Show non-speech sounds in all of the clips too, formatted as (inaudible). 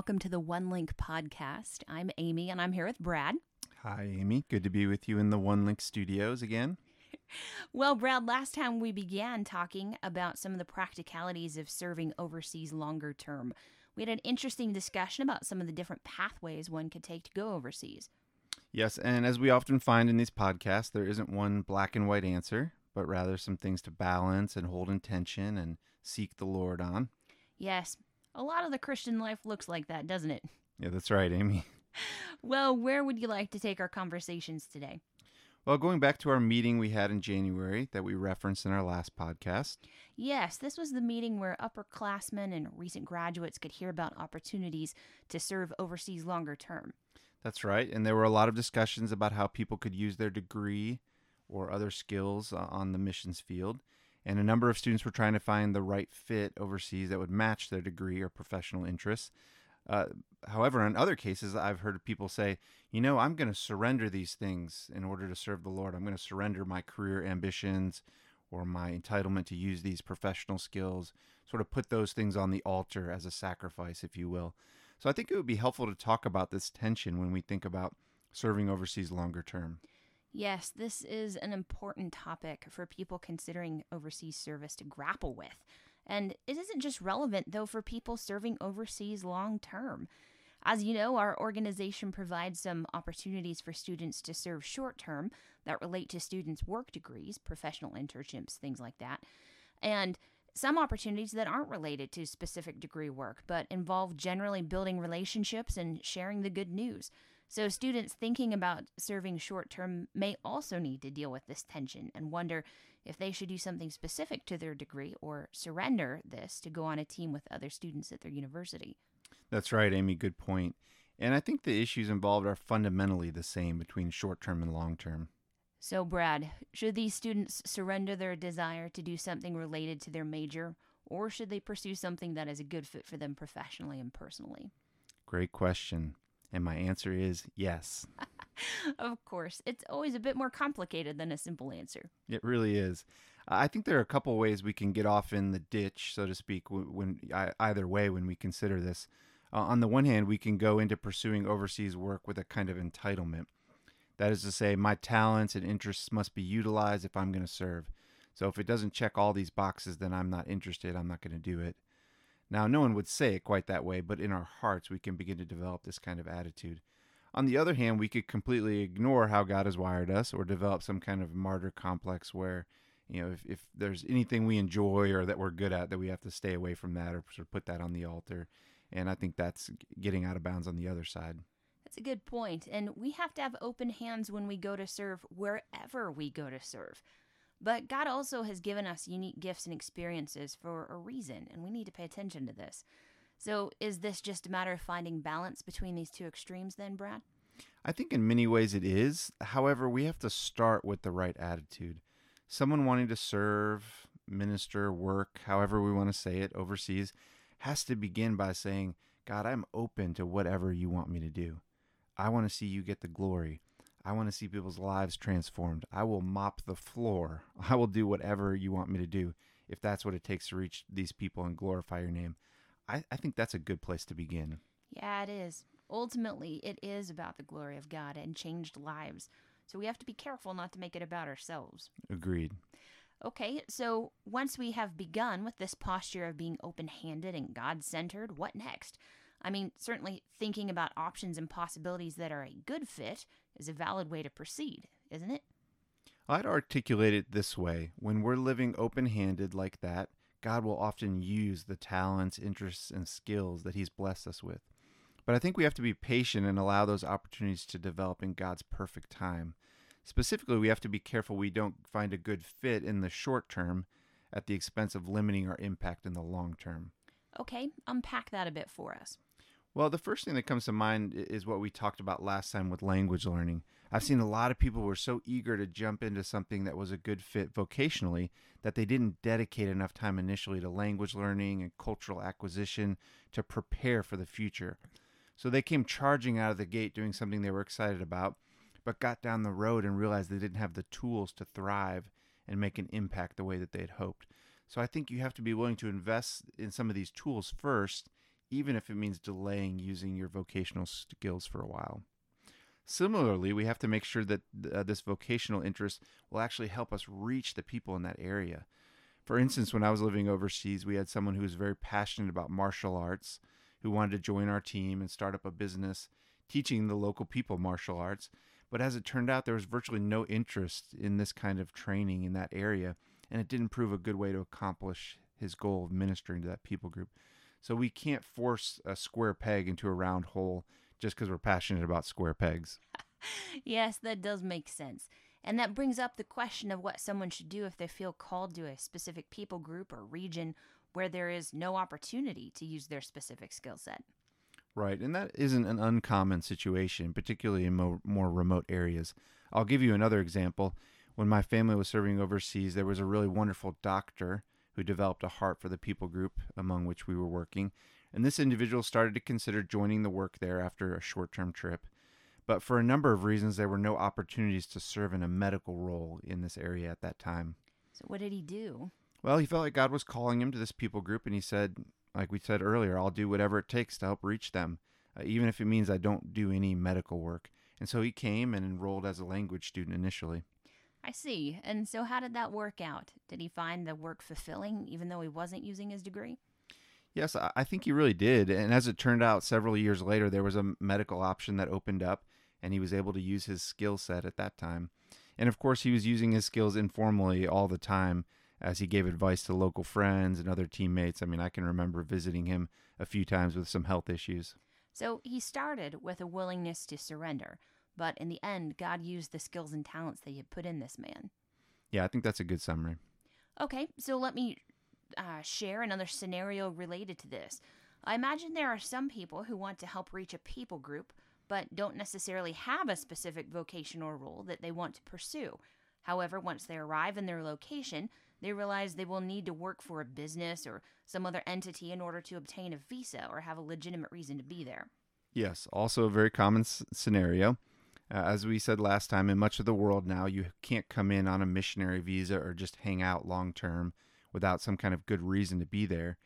welcome to the One Link podcast. I'm Amy and I'm here with Brad. Hi, Amy. Good to be with you in the One Link studios again. (laughs) Well, Brad, last time we began talking about some of the practicalities of serving overseas longer term. We had an interesting discussion about some of the different pathways one could take to go overseas. Yes, and as we often find in these podcasts, there isn't one black and white answer, but rather some things to balance and hold in tension and seek the Lord on. Yes, a lot of the Christian life looks like that, doesn't it? Yeah, that's right, Amy. (laughs) Well, where would you like to take our conversations today? Well, going back to our meeting we had in January that we referenced in our last podcast. Yes, this was the meeting where upperclassmen and recent graduates could hear about opportunities to serve overseas longer term. That's right. And there were a lot of discussions about how people could use their degree or other skills uh, on the missions field. And a number of students were trying to find the right fit overseas that would match their degree or professional interests. Uh, however, in other cases, I've heard people say, you know, I'm going to surrender these things in order to serve the Lord. I'm going to surrender my career ambitions or my entitlement to use these professional skills, sort of put those things on the altar as a sacrifice, if you will. So I think it would be helpful to talk about this tension when we think about serving overseas longer term. Yes, this is an important topic for people considering overseas service to grapple with. And it isn't just relevant, though, for people serving overseas long term. As you know, our organization provides some opportunities for students to serve short term that relate to students' work degrees, professional internships, things like that. And some opportunities that aren't related to specific degree work, but involve generally building relationships and sharing the good news. So, students thinking about serving short term may also need to deal with this tension and wonder if they should do something specific to their degree or surrender this to go on a team with other students at their university. That's right, Amy. Good point. And I think the issues involved are fundamentally the same between short term and long term. So, Brad, should these students surrender their desire to do something related to their major, or should they pursue something that is a good fit for them professionally and personally? Great question. And my answer is yes. (laughs) of course, it's always a bit more complicated than a simple answer. It really is. I think there are a couple ways we can get off in the ditch, so to speak, when either way when we consider this. Uh, on the one hand, we can go into pursuing overseas work with a kind of entitlement. That is to say, my talents and interests must be utilized if I'm going to serve. So if it doesn't check all these boxes, then I'm not interested. I'm not going to do it. Now, no one would say it quite that way, but in our hearts, we can begin to develop this kind of attitude. On the other hand, we could completely ignore how God has wired us or develop some kind of martyr complex where, you know, if, if there's anything we enjoy or that we're good at, that we have to stay away from that or sort of put that on the altar. And I think that's getting out of bounds on the other side. That's a good point. And we have to have open hands when we go to serve wherever we go to serve. But God also has given us unique gifts and experiences for a reason, and we need to pay attention to this. So, is this just a matter of finding balance between these two extremes, then, Brad? I think in many ways it is. However, we have to start with the right attitude. Someone wanting to serve, minister, work, however we want to say it, overseas, has to begin by saying, God, I'm open to whatever you want me to do. I want to see you get the glory. I want to see people's lives transformed. I will mop the floor. (laughs) I will do whatever you want me to do if that's what it takes to reach these people and glorify your name. I, I think that's a good place to begin. Yeah, it is. Ultimately, it is about the glory of God and changed lives. So we have to be careful not to make it about ourselves. Agreed. Okay, so once we have begun with this posture of being open handed and God centered, what next? I mean, certainly thinking about options and possibilities that are a good fit is a valid way to proceed, isn't it? I'd articulate it this way when we're living open handed like that, God will often use the talents, interests, and skills that He's blessed us with. But I think we have to be patient and allow those opportunities to develop in God's perfect time. Specifically, we have to be careful we don't find a good fit in the short term at the expense of limiting our impact in the long term. Okay, unpack that a bit for us. Well, the first thing that comes to mind is what we talked about last time with language learning. I've seen a lot of people were so eager to jump into something that was a good fit vocationally that they didn't dedicate enough time initially to language learning and cultural acquisition to prepare for the future. So they came charging out of the gate doing something they were excited about, but got down the road and realized they didn't have the tools to thrive and make an impact the way that they had hoped. So I think you have to be willing to invest in some of these tools first even if it means delaying using your vocational skills for a while. Similarly, we have to make sure that uh, this vocational interest will actually help us reach the people in that area. For instance, when I was living overseas, we had someone who was very passionate about martial arts who wanted to join our team and start up a business teaching the local people martial arts. But as it turned out, there was virtually no interest in this kind of training in that area, and it didn't prove a good way to accomplish his goal of ministering to that people group. So we can't force a square peg into a round hole just because we're passionate about square pegs. (laughs) yes, that does make sense. And that brings up the question of what someone should do if they feel called to a specific people group or region where there is no opportunity to use their specific skill set. Right, and that isn't an uncommon situation, particularly in mo- more remote areas. I'll give you another example. When my family was serving overseas, there was a really wonderful doctor who developed a heart for the people group among which we were working. And this individual started to consider joining the work there after a short term trip. But for a number of reasons, there were no opportunities to serve in a medical role in this area at that time. So, what did he do? Well, he felt like God was calling him to this people group, and he said, like we said earlier, I'll do whatever it takes to help reach them, uh, even if it means I don't do any medical work. And so he came and enrolled as a language student initially. I see. And so, how did that work out? Did he find the work fulfilling, even though he wasn't using his degree? Yes, I think he really did. And as it turned out, several years later, there was a medical option that opened up, and he was able to use his skill set at that time. And of course, he was using his skills informally all the time as he gave advice to local friends and other teammates. I mean, I can remember visiting him a few times with some health issues. So he started with a willingness to surrender, but in the end, God used the skills and talents that He had put in this man. Yeah, I think that's a good summary. Okay, so let me uh, share another scenario related to this. I imagine there are some people who want to help reach a people group, but don't necessarily have a specific vocation or role that they want to pursue. However, once they arrive in their location, they realize they will need to work for a business or some other entity in order to obtain a visa or have a legitimate reason to be there. Yes, also a very common s- scenario. Uh, as we said last time, in much of the world now, you can't come in on a missionary visa or just hang out long term without some kind of good reason to be there.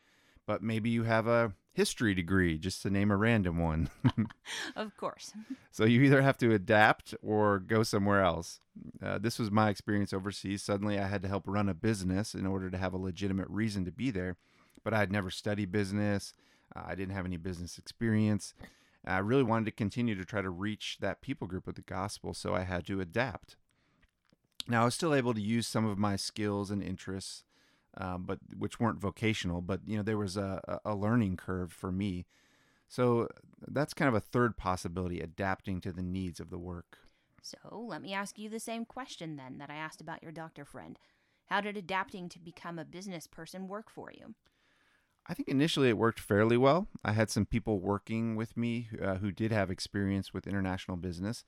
But maybe you have a history degree, just to name a random one. (laughs) of course. (laughs) So you either have to adapt or go somewhere else. Uh, this was my experience overseas. Suddenly, I had to help run a business in order to have a legitimate reason to be there. But I had never studied business, uh, I didn't have any business experience. I really wanted to continue to try to reach that people group with the gospel, so I had to adapt. Now, I was still able to use some of my skills and interests, um, but which weren't vocational. But you know, there was a, a learning curve for me. So that's kind of a third possibility, adapting to the needs of the work. So let me ask you the same question then that I asked about your doctor friend. How did adapting to become a business person work for you? I think initially it worked fairly well. I had some people working with me uh, who did have experience with international business.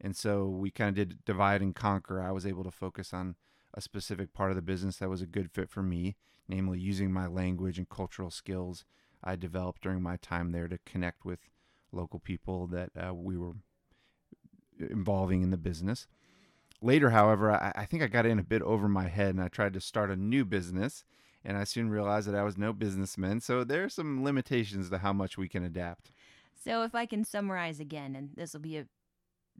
And so we kind of did divide and conquer. I was able to focus on a specific part of the business that was a good fit for me, namely using my language and cultural skills I developed during my time there to connect with local people that uh, we were involving in the business. Later, however, I, I think I got in a bit over my head and I tried to start a new business and I soon realized that I was no businessman. So there are some limitations to how much we can adapt. So, if I can summarize again, and this will be a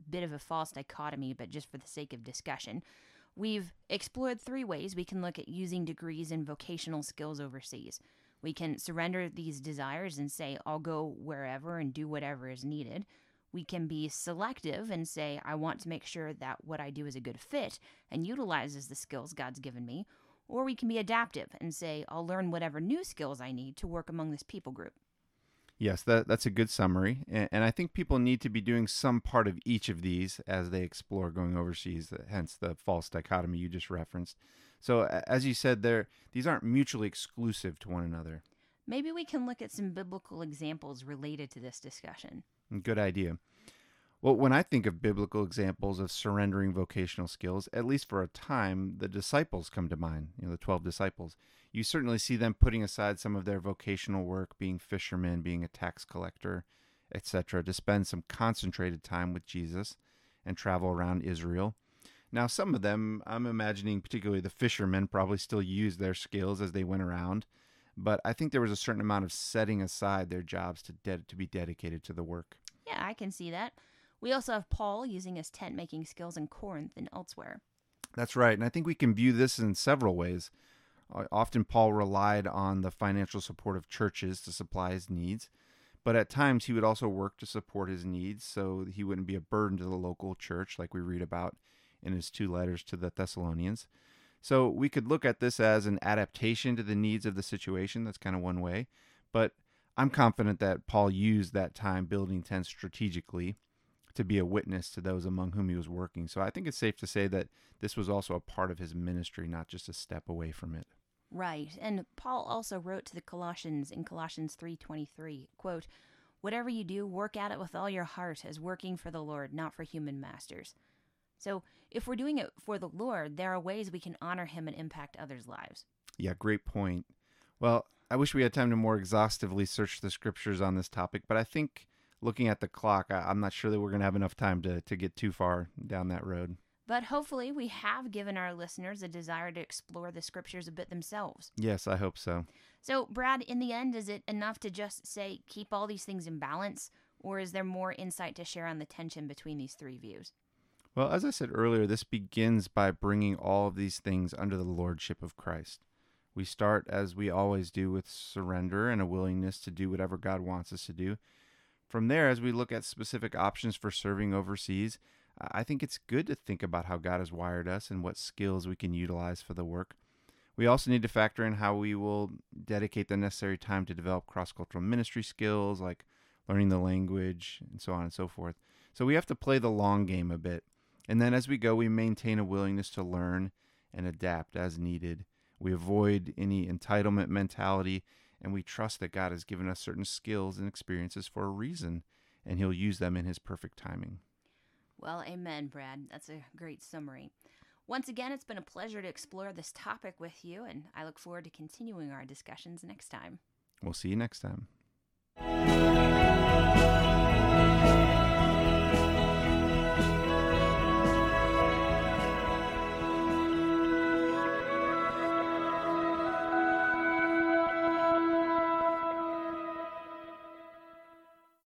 bit of a false dichotomy, but just for the sake of discussion, we've explored three ways we can look at using degrees and vocational skills overseas. We can surrender these desires and say, I'll go wherever and do whatever is needed. We can be selective and say, I want to make sure that what I do is a good fit and utilizes the skills God's given me. Or we can be adaptive and say, I'll learn whatever new skills I need to work among this people group. Yes, that, that's a good summary. And, and I think people need to be doing some part of each of these as they explore going overseas, uh, hence the false dichotomy you just referenced. So, as you said, there these aren't mutually exclusive to one another. Maybe we can look at some biblical examples related to this discussion. Good idea. Well, when I think of biblical examples of surrendering vocational skills, at least for a time, the disciples come to mind, you know, the 12 disciples. You certainly see them putting aside some of their vocational work, being fishermen, being a tax collector, etc., to spend some concentrated time with Jesus and travel around Israel. Now, some of them, I'm imagining, particularly the fishermen, probably still used their skills as they went around, but I think there was a certain amount of setting aside their jobs to de- to be dedicated to the work. Yeah, I can see that. We also have Paul using his tent making skills in Corinth and elsewhere. That's right, and I think we can view this in several ways. Often, Paul relied on the financial support of churches to supply his needs, but at times he would also work to support his needs so he wouldn't be a burden to the local church, like we read about in his two letters to the Thessalonians. So we could look at this as an adaptation to the needs of the situation. That's kind of one way. But I'm confident that Paul used that time building tents strategically to be a witness to those among whom he was working. So I think it's safe to say that this was also a part of his ministry, not just a step away from it. Right. And Paul also wrote to the Colossians in Colossians 3:23, quote, "Whatever you do, work at it with all your heart as working for the Lord, not for human masters." So, if we're doing it for the Lord, there are ways we can honor him and impact others' lives. Yeah, great point. Well, I wish we had time to more exhaustively search the scriptures on this topic, but I think looking at the clock, I, am not sure that we're going to have enough time to, to get too far down that road. But hopefully, we have given our listeners a desire to explore the scriptures a bit themselves. Yes, I hope so. So, Brad, in the end, is it enough to just say keep all these things in balance, or is there more insight to share on the tension between these three views? Well, as I said earlier, this begins by bringing all of these things under the lordship of Christ. We start, as we always do, with surrender and a willingness to do whatever God wants us to do. From there, as we look at specific options for serving overseas, I think it's good to think about how God has wired us and what skills we can utilize for the work. We also need to factor in how we will dedicate the necessary time to develop cross cultural ministry skills like learning the language and so on and so forth. So we have to play the long game a bit. And then as we go, we maintain a willingness to learn and adapt as needed. We avoid any entitlement mentality and we trust that God has given us certain skills and experiences for a reason and He'll use them in His perfect timing. Well, amen, Brad. That's a great summary. Once again, it's been a pleasure to explore this topic with you, and I look forward to continuing our discussions next time. We'll see you next time.